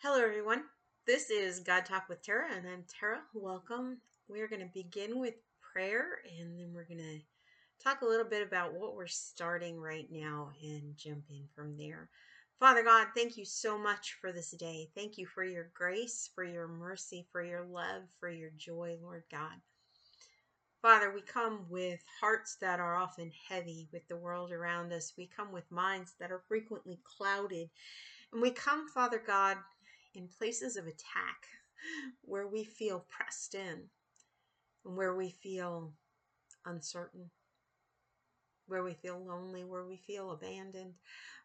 Hello, everyone. This is God Talk with Tera, and I'm Tera. Welcome. We are going to begin with prayer, and then we're going to talk a little bit about what we're starting right now and jump in from there. Father God, thank you so much for this day. Thank you for your grace, for your mercy, for your love, for your joy, Lord God. Father, we come with hearts that are often heavy with the world around us. We come with minds that are frequently clouded. And we come, Father God, in places of attack where we feel pressed in and where we feel uncertain, where we feel lonely, where we feel abandoned.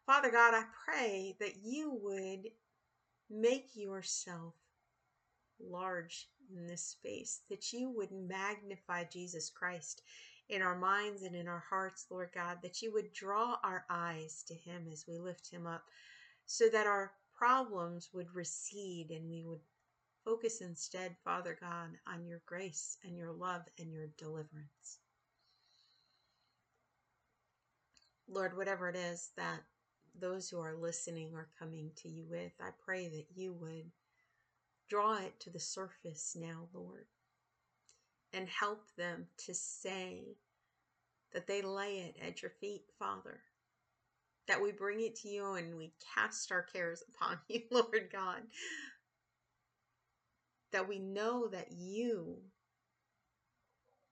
Father God, I pray that you would make yourself large in this space, that you would magnify Jesus Christ in our minds and in our hearts, Lord God, that you would draw our eyes to him as we lift him up, so that our problems would recede and we would focus instead, Father God, on your grace and your love and your deliverance. Lord, whatever it is that those who are listening are coming to you with, I pray that you would Draw it to the surface now, Lord, and help them to say that they lay it at your feet, Father. That we bring it to you and we cast our cares upon you, Lord God. That we know that you,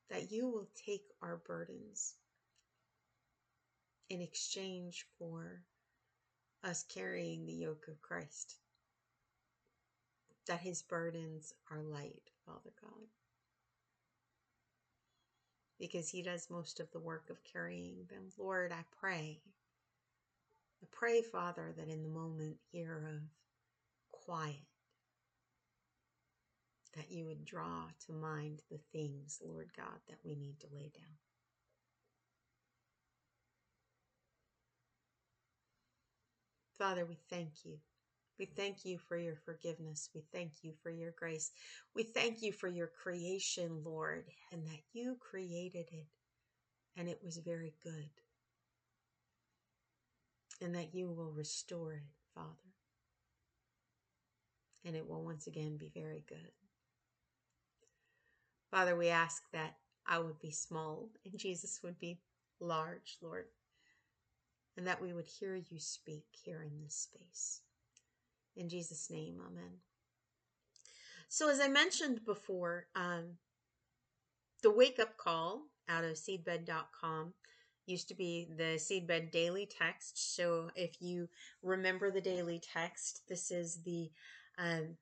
that you will take our burdens in exchange for us carrying the yoke of Christ that his burdens are light, Father God. Because he does most of the work of carrying them. Lord, I pray. I pray, Father, that in the moment here of quiet, that you would draw to mind the things, Lord God, that we need to lay down. Father, we thank you we thank you for your forgiveness. We thank you for your grace. We thank you for your creation, Lord, and that you created it and it was very good. And that you will restore it, Father. And it will once again be very good. Father, we ask that I would be small and Jesus would be large, Lord, and that we would hear you speak here in this space. In Jesus' name, amen. So, as I mentioned before, um, the wake up call out of seedbed.com used to be the seedbed daily text. So, if you remember the daily text, this is the um,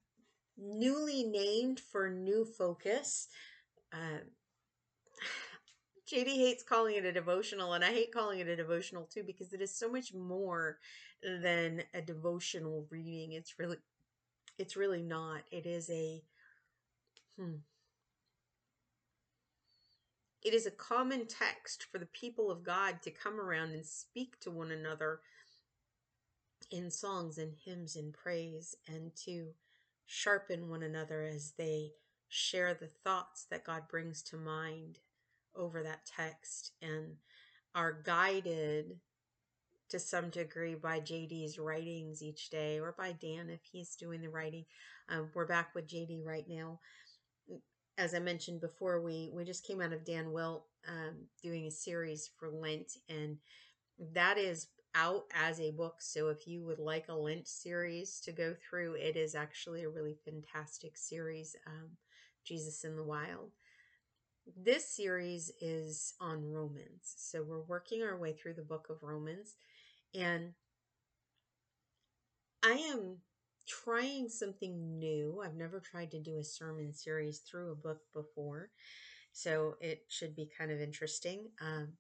newly named for new focus. Uh, JD hates calling it a devotional, and I hate calling it a devotional too because it is so much more than a devotional reading. It's really, it's really not. It is a, hmm. It is a common text for the people of God to come around and speak to one another in songs and hymns and praise and to sharpen one another as they share the thoughts that God brings to mind over that text and are guided to some degree by JD's writings each day or by Dan if he's doing the writing. Um, we're back with JD right now. As I mentioned before, we, we just came out of Dan Wilt um, doing a series for Lent, and that is out as a book. So if you would like a Lent series to go through, it is actually a really fantastic series, um, Jesus in the Wild. This series is on Romans. So we're working our way through the book of Romans. And I am trying something new. I've never tried to do a sermon series through a book before. So it should be kind of interesting. Um,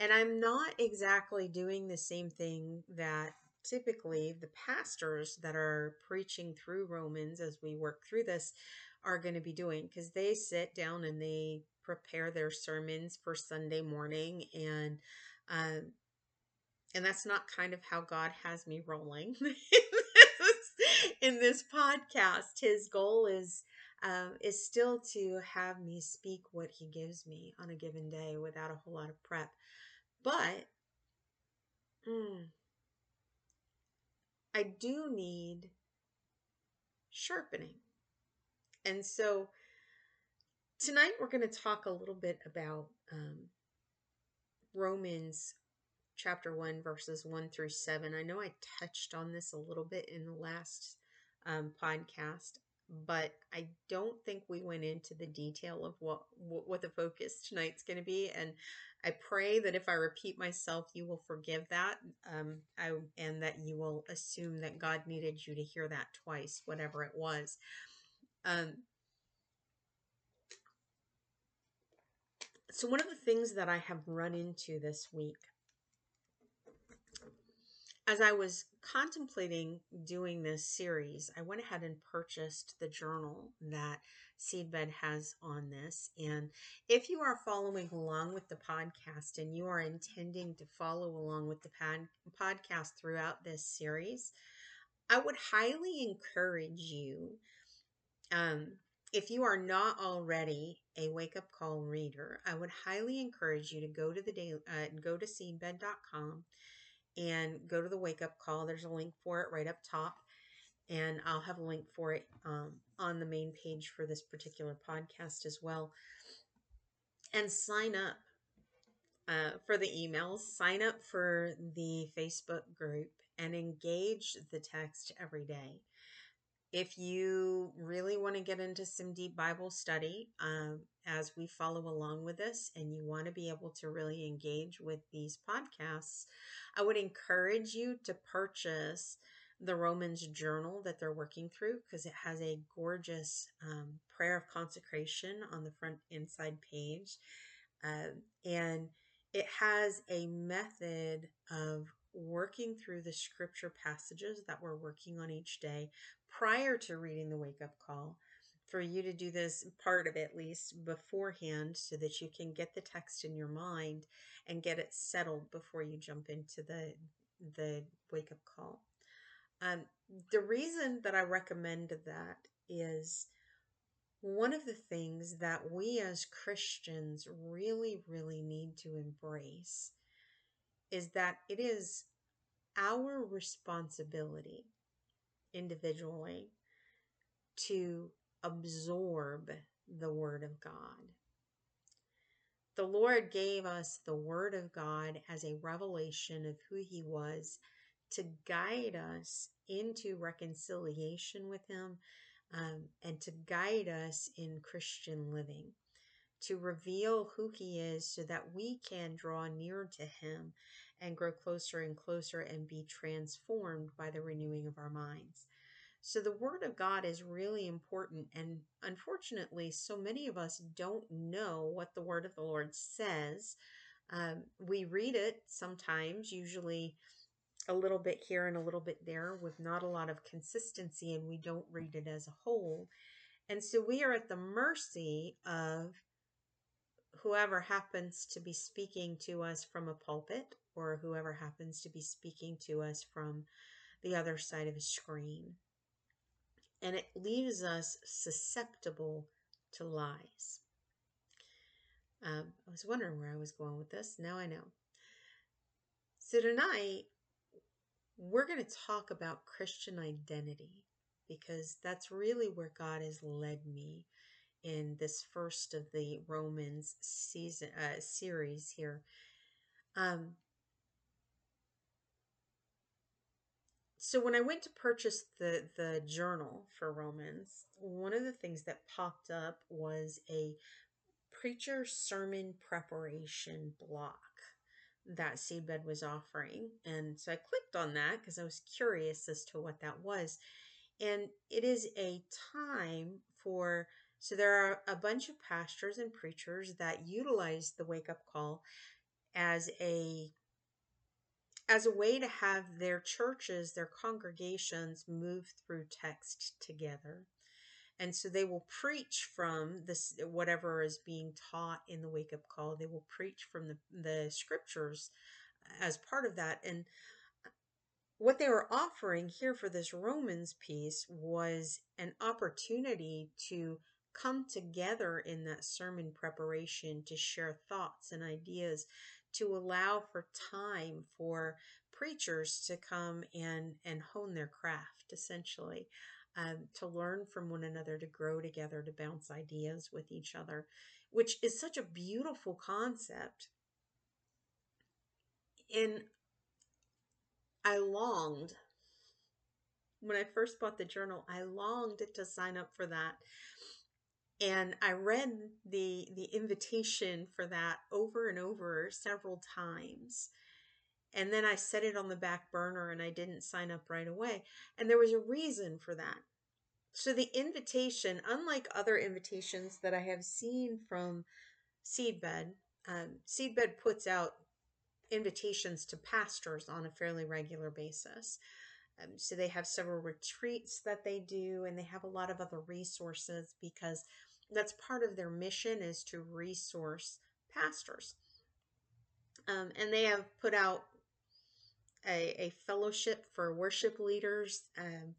and I'm not exactly doing the same thing that typically the pastors that are preaching through Romans as we work through this are going to be doing because they sit down and they prepare their sermons for Sunday morning and um, and that's not kind of how God has me rolling in this podcast. His goal is um, is still to have me speak what He gives me on a given day without a whole lot of prep, but mm, I do need sharpening. And so tonight we're going to talk a little bit about um, Romans chapter 1, verses 1 through 7. I know I touched on this a little bit in the last um, podcast, but I don't think we went into the detail of what, what, the focus tonight's going to be. And I pray that if I repeat myself, you will forgive that, um, I, and that you will assume that God needed you to hear that twice, whatever it was. Um, so, one of the things that I have run into this week, as I was contemplating doing this series, I went ahead and purchased the journal that Seedbed has on this. And if you are following along with the podcast and you are intending to follow along with the pod- podcast throughout this series, I would highly encourage you. Um, if you are not already a wake up call reader, I would highly encourage you to go to the day, uh, go to seedbed.com and go to the wake up call. There's a link for it right up top and I'll have a link for it um, on the main page for this particular podcast as well. And sign up uh, for the emails, sign up for the Facebook group, and engage the text every day. If you really want to get into some deep Bible study um, as we follow along with this, and you want to be able to really engage with these podcasts, I would encourage you to purchase the Romans journal that they're working through because it has a gorgeous um, prayer of consecration on the front inside page. Uh, and it has a method of working through the scripture passages that we're working on each day prior to reading the wake up call for you to do this part of it at least beforehand so that you can get the text in your mind and get it settled before you jump into the the wake up call. Um, the reason that I recommend that is one of the things that we as Christians really, really need to embrace is that it is our responsibility individually to absorb the Word of God. The Lord gave us the Word of God as a revelation of who He was to guide us into reconciliation with Him um, and to guide us in Christian living, to reveal who He is so that we can draw near to Him and grow closer and closer and be transformed by the renewing of our minds. So, the Word of God is really important. And unfortunately, so many of us don't know what the Word of the Lord says. Um, we read it sometimes, usually a little bit here and a little bit there with not a lot of consistency and we don't read it as a whole. And so we are at the mercy of whoever happens to be speaking to us from a pulpit or whoever happens to be speaking to us from the other side of a screen. And it leaves us susceptible to lies. Um, I was wondering where I was going with this. Now I know. So tonight, we're going to talk about Christian identity because that's really where God has led me in this first of the Romans season uh, series here. Um, so when I went to purchase the the journal for Romans, one of the things that popped up was a preacher sermon preparation block that seedbed was offering. And so I clicked on that because I was curious as to what that was. And it is a time for, so there are a bunch of pastors and preachers that utilize the wake up call as a as a way to have their churches, their congregations move through text together. And so they will preach from this whatever is being taught in the wake up call. They will preach from the, the scriptures as part of that. And what they were offering here for this romans piece was an opportunity to come together in that sermon preparation to share thoughts and ideas to allow for time for preachers to come and and hone their craft essentially um, to learn from one another, to grow together, to bounce ideas with each other, which is such a beautiful concept. And I longed when I first bought the journal, I longed to sign up for that. And I read the the invitation for that over and over several times. And then I set it on the back burner and I didn't sign up right away. And there was a reason for that. So the invitation, unlike other invitations that I have seen from Seedbed, um, Seedbed puts out invitations to pastors on a fairly regular basis. Um, so they have several retreats that they do, and they have a lot of other resources because that's part of their mission is to resource pastors. Um, and they have put out a, a fellowship for worship leaders. Um,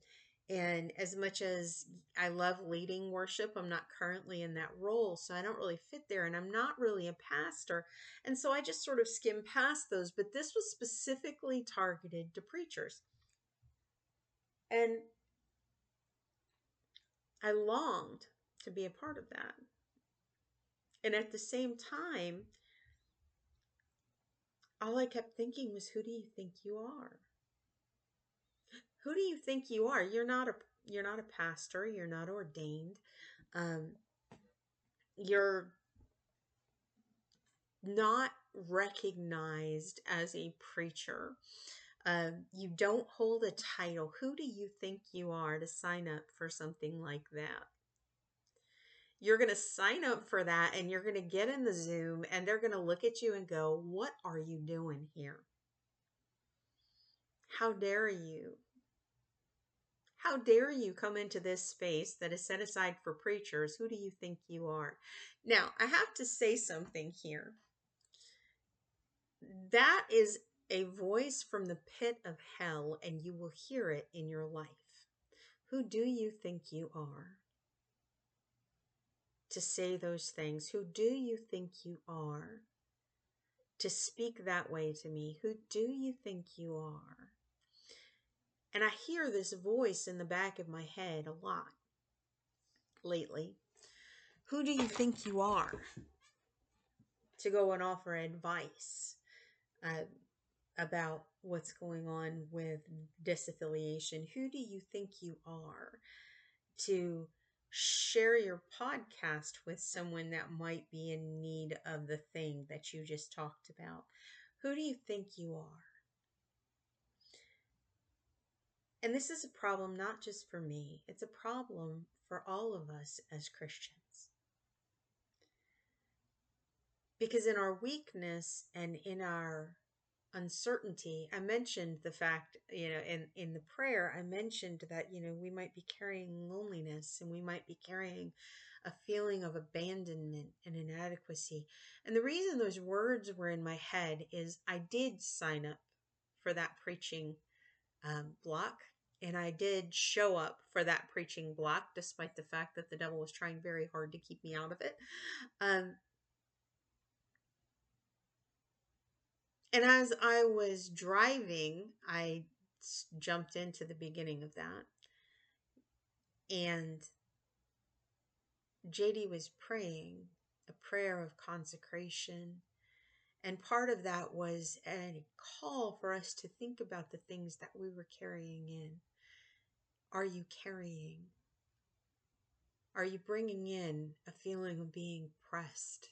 and as much as I love leading worship, I'm not currently in that role. So I don't really fit there. And I'm not really a pastor. And so I just sort of skim past those. But this was specifically targeted to preachers. And I longed to be a part of that. And at the same time, all I kept thinking was, who do you think you are? Who do you think you are? You're not a you're not a pastor. You're not ordained. Um, you're not recognized as a preacher. Um, you don't hold a title. Who do you think you are to sign up for something like that? You're going to sign up for that and you're going to get in the Zoom and they're going to look at you and go, What are you doing here? How dare you? How dare you come into this space that is set aside for preachers? Who do you think you are? Now, I have to say something here. That is a voice from the pit of hell, and you will hear it in your life. Who do you think you are? To say those things. Who do you think you are? To speak that way to me. Who do you think you are? And I hear this voice in the back of my head a lot lately. Who do you think you are? To go and offer advice. Uh, about what's going on with disaffiliation. Who do you think you are to share your podcast with someone that might be in need of the thing that you just talked about? Who do you think you are? And this is a problem not just for me, it's a problem for all of us as Christians. Because in our weakness and in our uncertainty. I mentioned the fact you know in in the prayer i mentioned that you know we might be carrying loneliness and we might be carrying a feeling of abandonment and inadequacy. And the reason those words were in my head is i did sign up for that preaching um, block and i did show up for that preaching block despite the fact that the devil was trying very hard to keep me out of it. Um, And as I was driving, I jumped into the beginning of that. And JD was praying a prayer of consecration. And part of that was a call for us to think about the things that we were carrying in. Are you carrying? Are you bringing in a feeling of being pressed?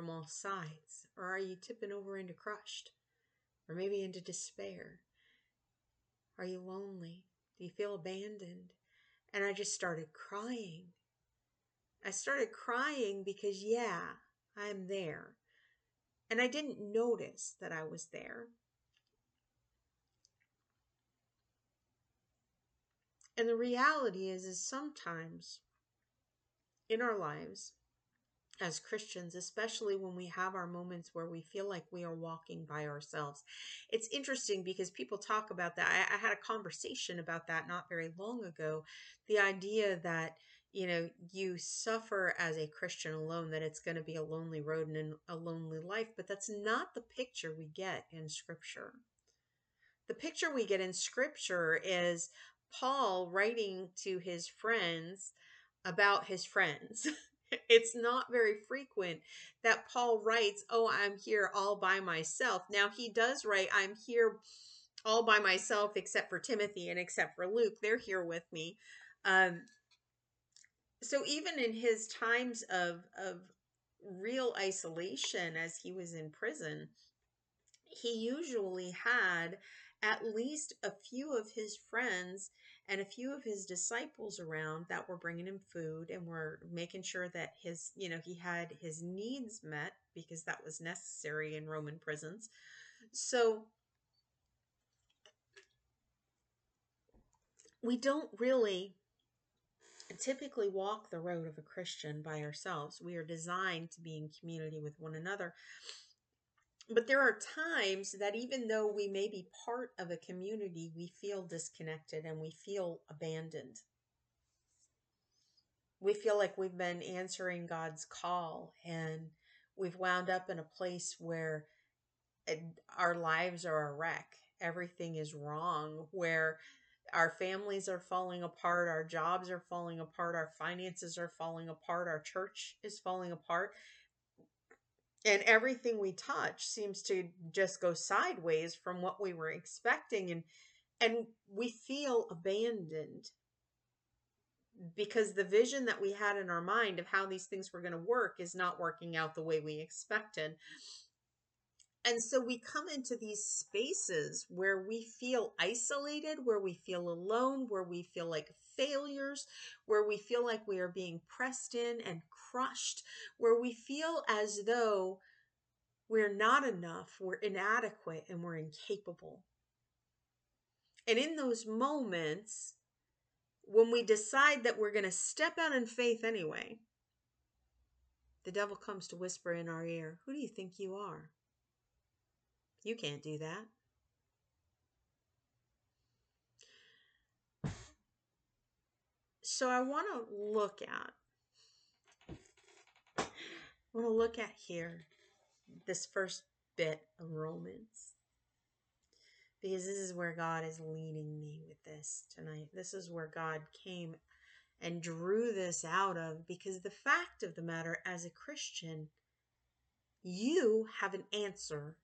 From all sides? Or are you tipping over into crushed? Or maybe into despair? Are you lonely? Do you feel abandoned? And I just started crying. I started crying because, yeah, I'm there. And I didn't notice that I was there. And the reality is, is sometimes in our lives, as Christians, especially when we have our moments where we feel like we are walking by ourselves. It's interesting because people talk about that. I, I, had a conversation about that not very long ago. The idea that, you know, you suffer as a Christian alone, that it's going to be a lonely road and a lonely life, but that's not the picture we get in Scripture. The picture we get in Scripture is Paul writing to his friends about his friends. it's not very frequent that Paul writes, Oh, I'm here all by myself. Now, he does write, I'm here all by myself except for Timothy and except for Luke. They're here with me. Um, so even in his times of of real isolation as he was in prison, he usually had at least a few of his friends and a few of his disciples around that were bringing him food and were making sure that his, you know, he had his needs met because that was necessary in Roman prisons. So we don't really typically walk the road of a Christian by ourselves. We are designed to be in community with one another. But there are times that even though we may be part of a community, we feel disconnected and we feel abandoned. We feel like we've been answering God's call and we've wound up in a place where our lives are a wreck. Everything is wrong, where our families are falling apart, our jobs are falling apart, our finances are falling apart, our church is falling apart and everything we touch seems to just go sideways from what we were expecting and and we feel abandoned because the vision that we had in our mind of how these things were going to work is not working out the way we expected. And so we come into these spaces where we feel isolated, where we feel alone, where we feel like failures, where we feel like we are being pressed in and crushed, where we feel as though we're not enough, we're inadequate, and we're incapable. And in those moments, when we decide that we're going to step out in faith anyway, the devil comes to whisper in our ear, Who do you think you are? You can't do that. So I want to look at want to look at here this first bit of Romans. Because this is where God is leading me with this tonight. This is where God came and drew this out of because the fact of the matter as a Christian, you have an answer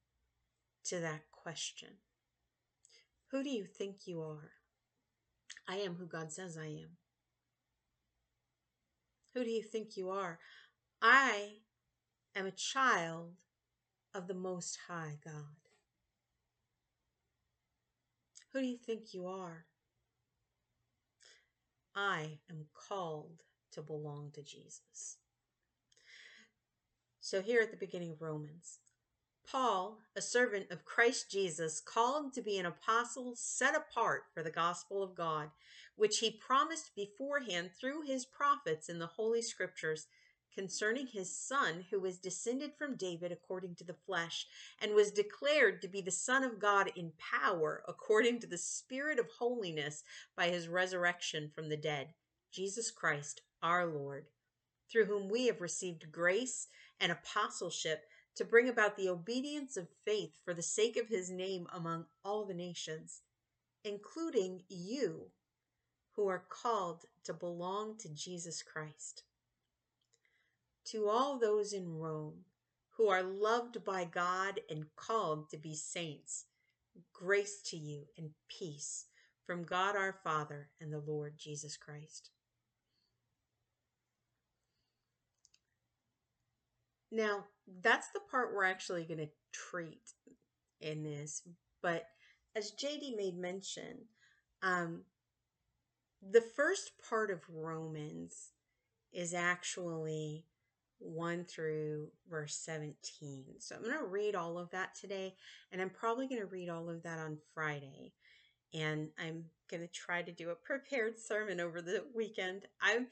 to that question. Who do you think you are? I am who God says I am. Who do you think you are? I am a child of the Most High God. Who do you think you are? I am called to belong to Jesus. So, here at the beginning of Romans, Paul, a servant of Christ Jesus, called to be an apostle set apart for the gospel of God, which he promised beforehand through his prophets in the Holy Scriptures concerning his Son, who was descended from David according to the flesh, and was declared to be the Son of God in power according to the Spirit of holiness by his resurrection from the dead, Jesus Christ our Lord, through whom we have received grace and apostleship to bring about the obedience of faith for the sake of his name among all the nations, including you who are called to belong to Jesus Christ. To all those in Rome who are loved by God and called to be saints, grace to you and peace from God our Father and the Lord Jesus Christ. Now, that's the part we're actually going to treat in this. But as JD made mention, um, the first part of Romans is actually 1 through verse 17. So I'm going to read all of that today, and I'm probably going to read all of that on Friday. And I'm going to try to do a prepared sermon over the weekend. I'm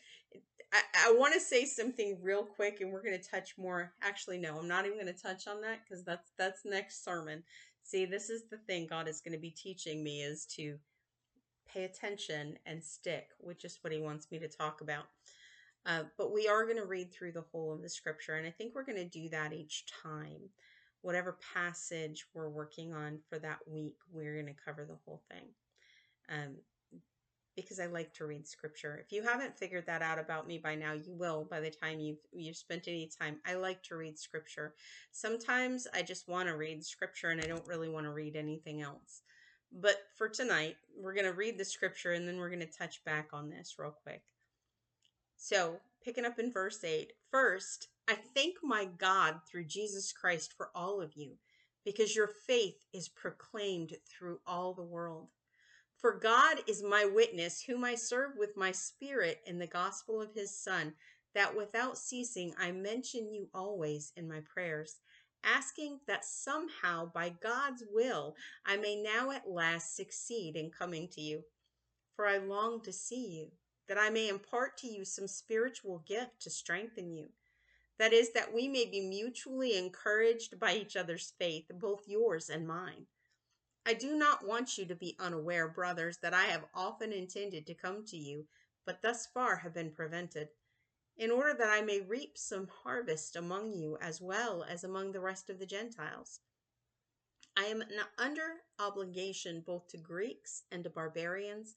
I, I want to say something real quick, and we're going to touch more. Actually, no, I'm not even going to touch on that because that's that's next sermon. See, this is the thing God is going to be teaching me is to pay attention and stick, which is what He wants me to talk about. Uh, but we are going to read through the whole of the scripture, and I think we're going to do that each time. Whatever passage we're working on for that week, we're going to cover the whole thing. Um, because I like to read scripture. If you haven't figured that out about me by now, you will by the time you've you've spent any time. I like to read scripture. Sometimes I just want to read scripture and I don't really want to read anything else. But for tonight, we're going to read the scripture and then we're going to touch back on this real quick. So, picking up in verse 8, first, I thank my God through Jesus Christ for all of you, because your faith is proclaimed through all the world. For God is my witness, whom I serve with my spirit in the gospel of his Son, that without ceasing I mention you always in my prayers, asking that somehow by God's will I may now at last succeed in coming to you. For I long to see you, that I may impart to you some spiritual gift to strengthen you. That is, that we may be mutually encouraged by each other's faith, both yours and mine. I do not want you to be unaware, brothers, that I have often intended to come to you, but thus far have been prevented, in order that I may reap some harvest among you as well as among the rest of the Gentiles. I am under obligation both to Greeks and to barbarians,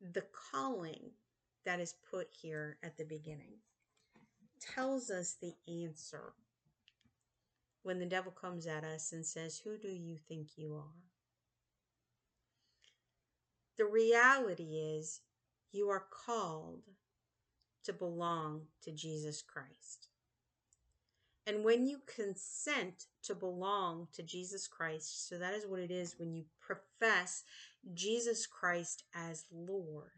The calling that is put here at the beginning tells us the answer when the devil comes at us and says, Who do you think you are? The reality is, you are called to belong to Jesus Christ. And when you consent to belong to Jesus Christ, so that is what it is when you profess Jesus Christ as Lord,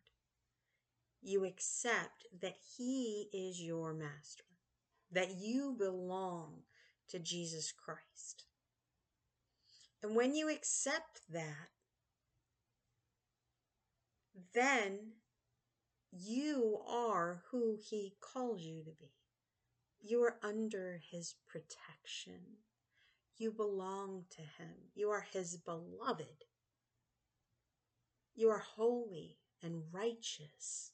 you accept that He is your master, that you belong to Jesus Christ. And when you accept that, then you are who He calls you to be. You are under His protection. You belong to Him. You are His beloved. You are holy and righteous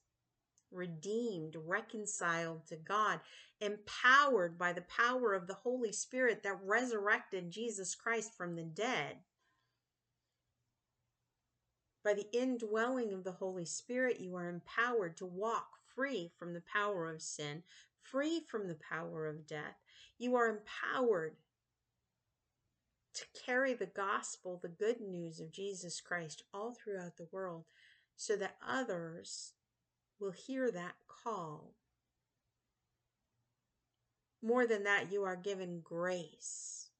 redeemed, reconciled to God, empowered by the power of the Holy Spirit that resurrected Jesus Christ from the dead. By the indwelling of the Holy Spirit, you are empowered to walk free from the power of sin, free from the power of death. You are empowered to carry the gospel, the good news of Jesus Christ, all throughout the world so that others will hear that call. More than that, you are given grace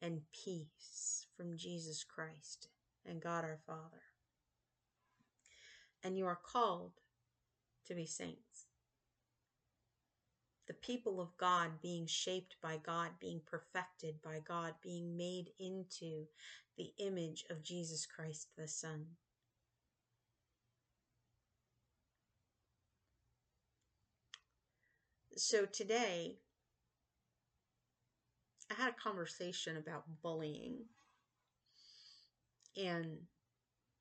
and peace from Jesus Christ and God our Father. And you are called to be saints. The people of God being shaped by God, being perfected by God, being made into the image of Jesus Christ the Son. So today, I had a conversation about bullying and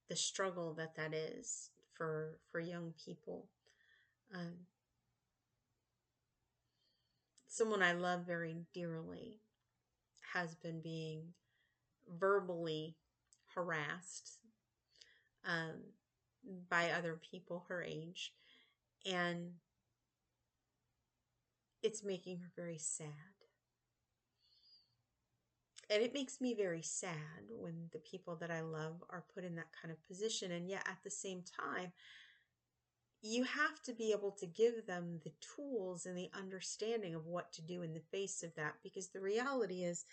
the struggle that that is for for young people. Um, someone I love very dearly has been being verbally harassed um, by other people her age, and it's making her very sad. And it makes me very sad when the people that I love are put in that kind of position. And yet, at the same time, you have to be able to give them the tools and the understanding of what to do in the face of that. Because the reality is,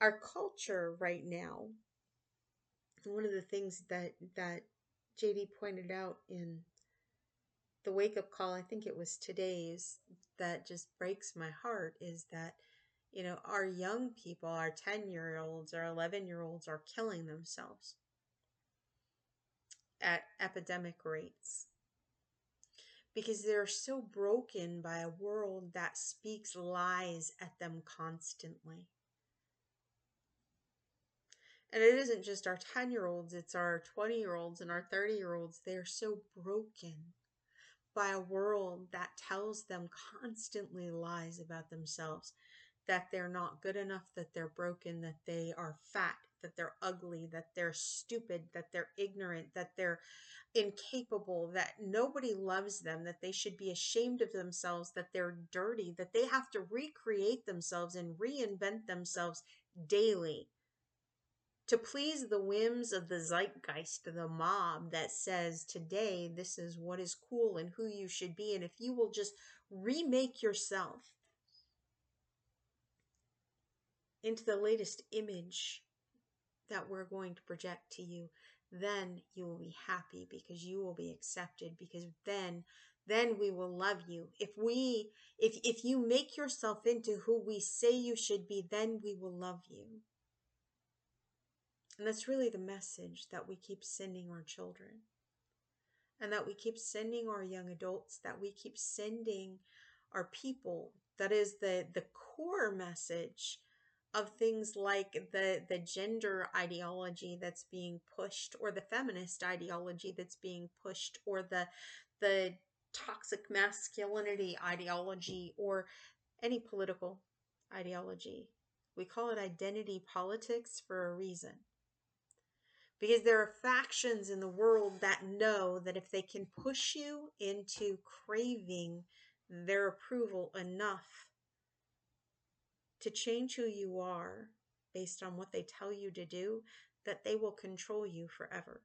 our culture right now, one of the things that, that JD pointed out in the wake up call, I think it was today's, that just breaks my heart is that, you know, our young people, our 10 year olds, our 11 year olds are killing themselves. at epidemic rates because they're so broken by a world that speaks lies at them constantly. And it isn't just our 10 year olds, it's our 20 year olds and our 30 year olds. They're so broken by a world that tells them constantly lies about themselves that they're not good enough, that they're broken, that they are fat, that they're ugly, that they're stupid, that they're ignorant, that they're incapable, that nobody loves them, that they should be ashamed of themselves, that they're dirty, that they have to recreate themselves and reinvent themselves daily to please the whims of the zeitgeist, the mob that says today this is what is cool and who you should be. And if you will just remake yourself into the latest image that we're going to project to you, then you will be happy because you will be accepted because then then we will love you. If we if if you make yourself into who we say you should be then we will love you. And that's really the message that we keep sending our children. And that we keep sending our young adults that we keep sending our people. That is the the core message of things like the the gender ideology that's being pushed or the feminist ideology that's being pushed or the the toxic masculinity ideology or any political ideology. We call it identity politics for a reason. Because there are factions in the world that know that if they can push you into craving their approval enough to change who you are based on what they tell you to do, that they will control you forever.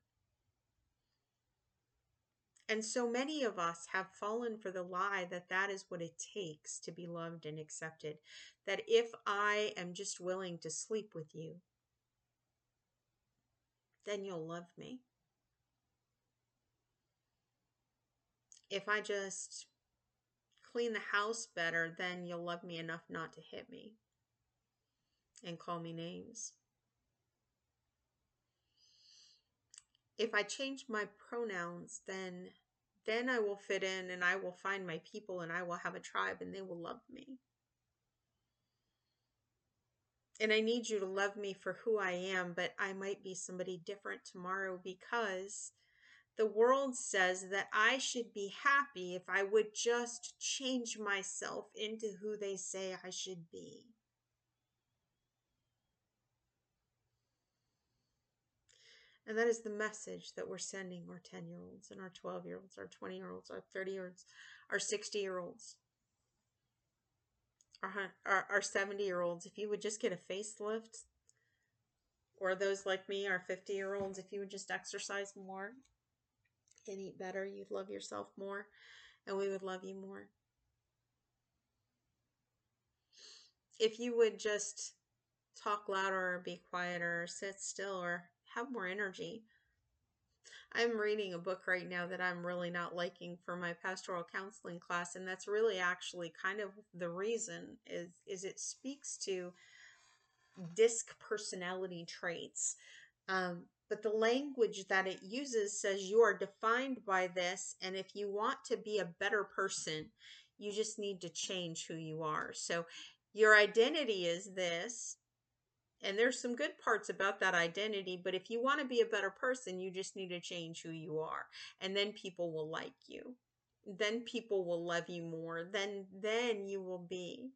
And so many of us have fallen for the lie that that is what it takes to be loved and accepted. That if I am just willing to sleep with you, then you'll love me. If I just clean the house better, then you'll love me enough not to hit me and call me names. If I change my pronouns, then then I will fit in and I will find my people and I will have a tribe and they will love me. And I need you to love me for who I am, but I might be somebody different tomorrow because the world says that I should be happy if I would just change myself into who they say I should be. And that is the message that we're sending our 10 year olds and our 12 year olds, our 20 year olds, our 30 year olds, our 60 year olds, our, our, our 70 year olds. If you would just get a facelift, or those like me, our 50 year olds, if you would just exercise more and eat better, you'd love yourself more, and we would love you more. If you would just talk louder or be quieter or sit still or have more energy. I'm reading a book right now that I'm really not liking for my pastoral counseling class and that's really actually kind of the reason is is it speaks to disc personality traits. Um, but the language that it uses says you are defined by this and if you want to be a better person, you just need to change who you are. So your identity is this, and there's some good parts about that identity, but if you want to be a better person, you just need to change who you are. And then people will like you. Then people will love you more. Then then you will be.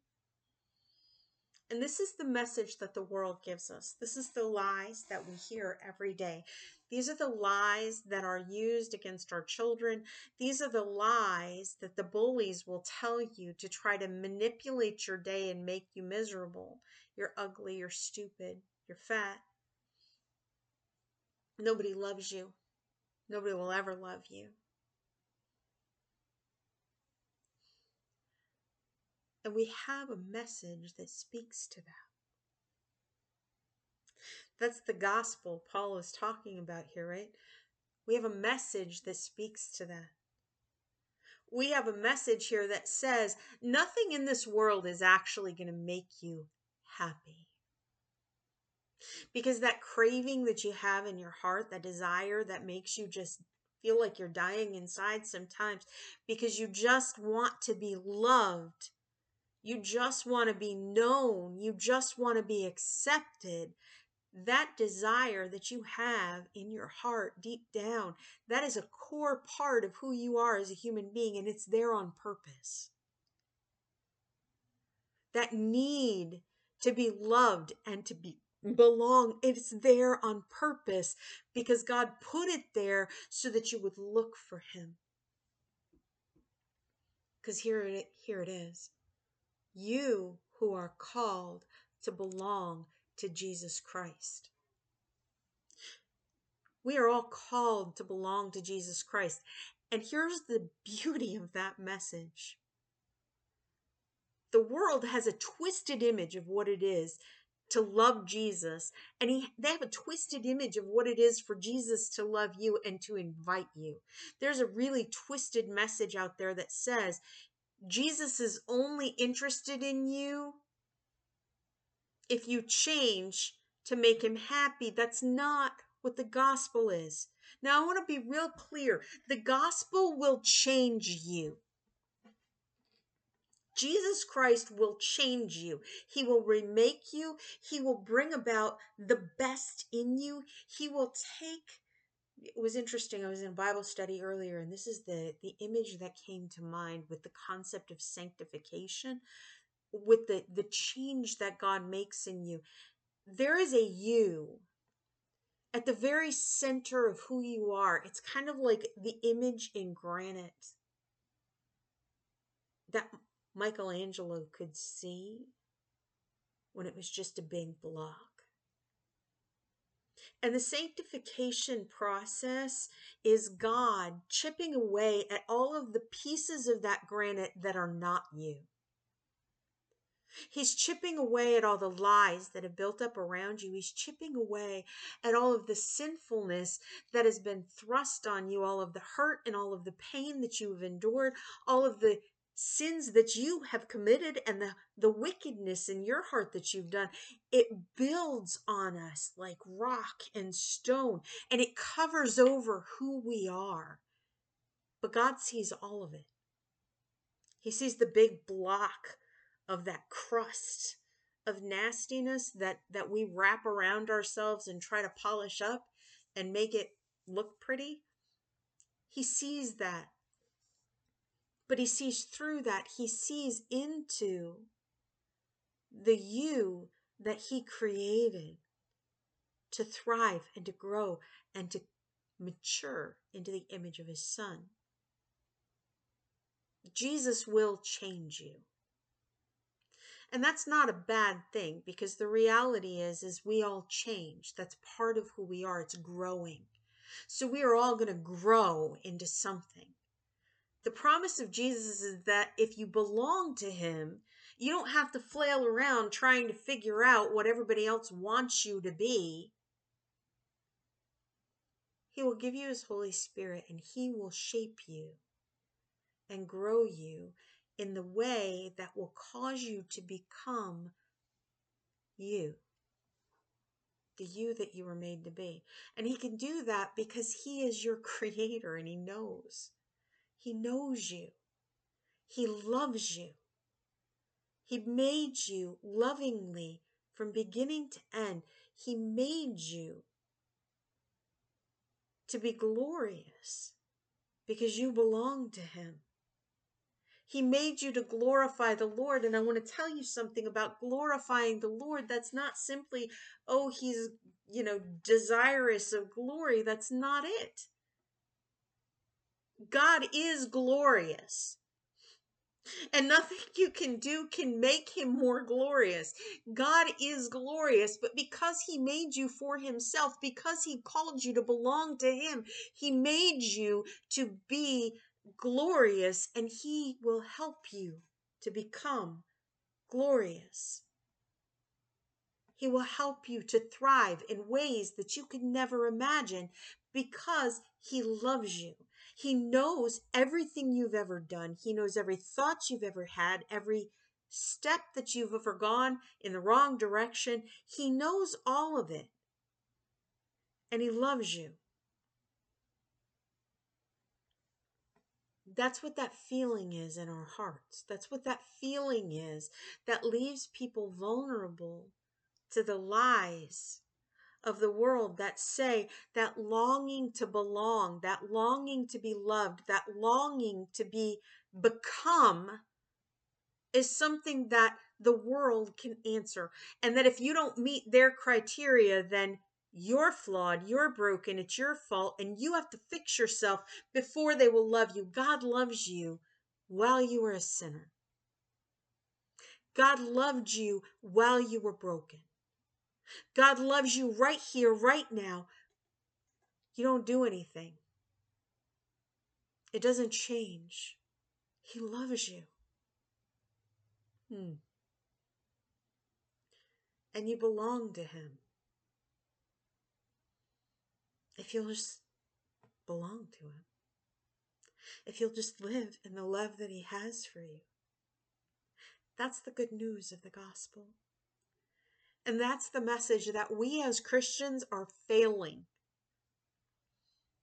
And this is the message that the world gives us. This is the lies that we hear every day. These are the lies that are used against our children. These are the lies that the bullies will tell you to try to manipulate your day and make you miserable. You're ugly, you're stupid, you're fat. Nobody loves you. Nobody will ever love you. And we have a message that speaks to that. That's the gospel Paul is talking about here, right? We have a message that speaks to that. We have a message here that says nothing in this world is actually going to make you happy. Because that craving that you have in your heart, that desire that makes you just feel like you're dying inside sometimes because you just want to be loved. You just want to be known. You just want to be accepted. That desire that you have in your heart deep down, that is a core part of who you are as a human being, and it's there on purpose. That need to be loved and to be belong. It's there on purpose because God put it there so that you would look for Him. Because here it, here it is. You who are called to belong to Jesus Christ. We are all called to belong to Jesus Christ. And here's the beauty of that message the world has a twisted image of what it is to love Jesus and he they have a twisted image of what it is for Jesus to love you and to invite you. There's a really twisted message out there that says Jesus is only interested in you if you change to make him happy. That's not what the gospel is. Now I want to be real clear. The gospel will change you. Jesus Christ will change you. He will remake you. He will bring about the best in you. He will take it was interesting. I was in Bible study earlier and this is the the image that came to mind with the concept of sanctification with the the change that God makes in you. There is a you at the very center of who you are. It's kind of like the image in granite that Michelangelo could see when it was just a big block. And the sanctification process is God chipping away at all of the pieces of that granite that are not you. He's chipping away at all the lies that have built up around you. He's chipping away at all of the sinfulness that has been thrust on you, all of the hurt and all of the pain that you have endured, all of the sins that you have committed and the, the wickedness in your heart that you've done, it builds on us like rock and stone and it covers over who we are. But God sees all of it. He sees the big block of that crust of nastiness that, that we wrap around ourselves and try to polish up and make it look pretty. He sees that but he sees through that. He sees into the you that he created to thrive and to grow and to mature into the image of his son. Jesus will change you. And that's not a bad thing because the reality is is we all change. That's part of who we are. It's growing. So we are all going to grow into something the promise of Jesus is that if you belong to Him, you don't have to flail around trying to figure out what everybody else wants you to be. He will give you His Holy Spirit and He will shape you and grow you in the way that will cause you to become you. The you that you were made to be. And He can do that because He is your creator and He knows. He knows you. He loves you. He made you lovingly from beginning to end. He made you to be glorious because you belong to Him. He made you to glorify the Lord. And I want to tell you something about glorifying the Lord. That's not simply, oh, He's, you know, desirous of glory. That's not it. God is glorious. And nothing you can do can make him more glorious. God is glorious, but because he made you for himself, because he called you to belong to him, he made you to be glorious, and he will help you to become glorious. He will help you to thrive in ways that you could never imagine because he loves you. He knows everything you've ever done. He knows every thought you've ever had, every step that you've ever gone in the wrong direction. He knows all of it. And He loves you. That's what that feeling is in our hearts. That's what that feeling is that leaves people vulnerable to the lies of the world that say that longing to belong, that longing to be loved, that longing to be become is something that the world can answer. And that if you don't meet their criteria, then you're flawed, you're broken, it's your fault, and you have to fix yourself before they will love you. God loves you while you were a sinner. God loved you while you were broken. God loves you right here, right now. You don't do anything, it doesn't change. He loves you. Hmm. And you belong to Him. If you'll just belong to Him, if you'll just live in the love that He has for you. That's the good news of the gospel. And that's the message that we as Christians are failing.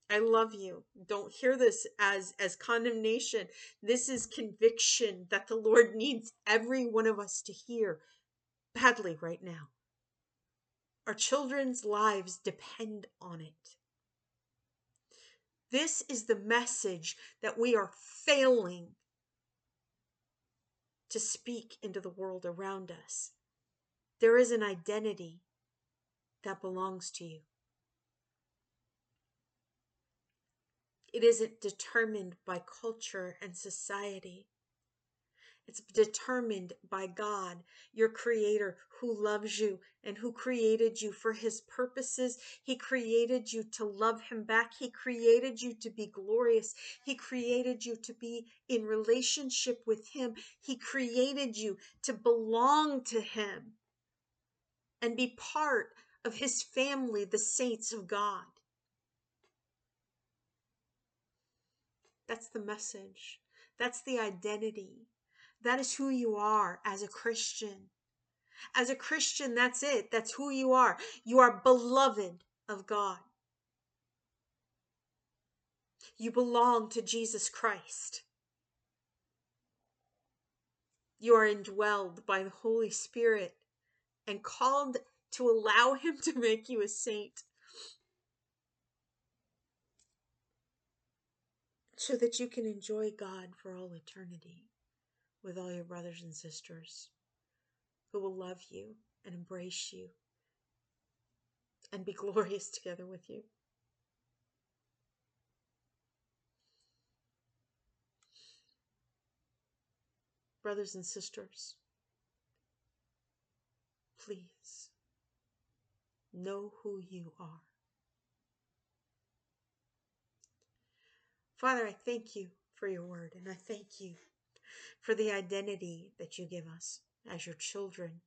I love you. Don't hear this as as condemnation. This is conviction that the Lord needs every one of us to hear badly right now. Our children's lives depend on it. This is the message that we are failing to speak into the world around us. There is an identity that belongs to you. It isn't determined by culture and society. It's determined by God, your creator, who loves you and who created you for his purposes. He created you to love him back. He created you to be glorious. He created you to be in relationship with him. He created you to belong to him and be part of his family, the saints of God. That's the message. That's the identity. That is who you are as a Christian. As a Christian, that's it. That's who you are. You are beloved of God. You belong to Jesus Christ. You are indwelled by the Holy Spirit and called to allow Him to make you a saint. So that you can enjoy God for all eternity with all your brothers and sisters who will love you and embrace you and be glorious together with you. Brothers and sisters, please know who you are. Father, I thank you for your word and I thank you for the identity that you give us as your children,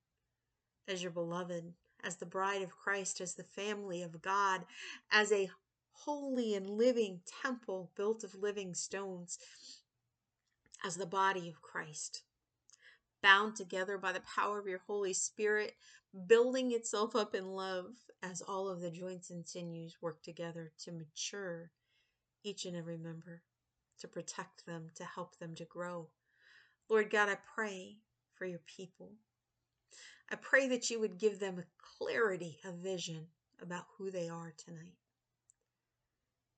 as your beloved, as the bride of Christ, as the family of God, as a holy and living temple built of living stones, as the body of Christ bound together by the power of your Holy Spirit, building itself up in love as all of the joints and sinews work together to mature each and every member, to protect them, to help them to grow. Lord God, I pray for your people. I pray that you would give them a clarity of vision about who they are tonight.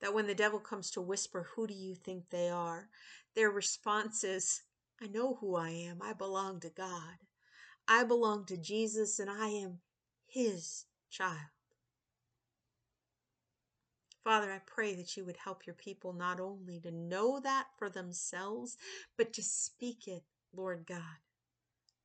That when the devil comes to whisper, Who do you think they are? their response is, I know who I am. I belong to God. I belong to Jesus and I am His child. Father, I pray that you would help your people not only to know that for themselves, but to speak it, Lord God,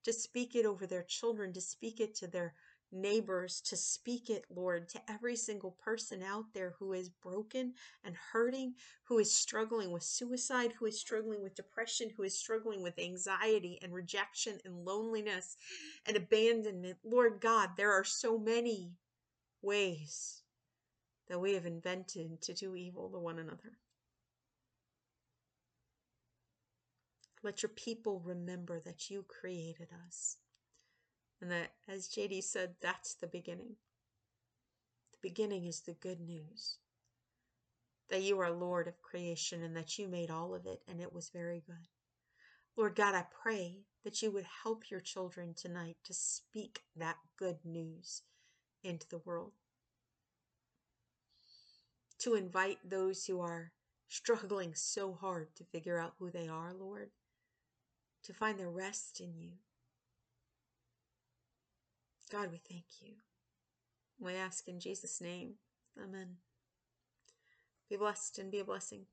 to speak it over their children, to speak it to their neighbors to speak it, Lord, to every single person out there who is broken and hurting, who is struggling with suicide, who is struggling with depression, who is struggling with anxiety and rejection and loneliness and abandonment. Lord God, there are so many ways that we have invented to do evil to one another. Let your people remember that you created us. And that, as JD said, that's the beginning. The beginning is the good news that you are Lord of creation and that you made all of it and it was very good. Lord God, I pray that you would help your children tonight to speak that good news into the world. To invite those who are struggling so hard to figure out who they are, Lord, to find their rest in you. God, we thank you. We ask in Jesus' name. Amen. Be blessed and be a blessing.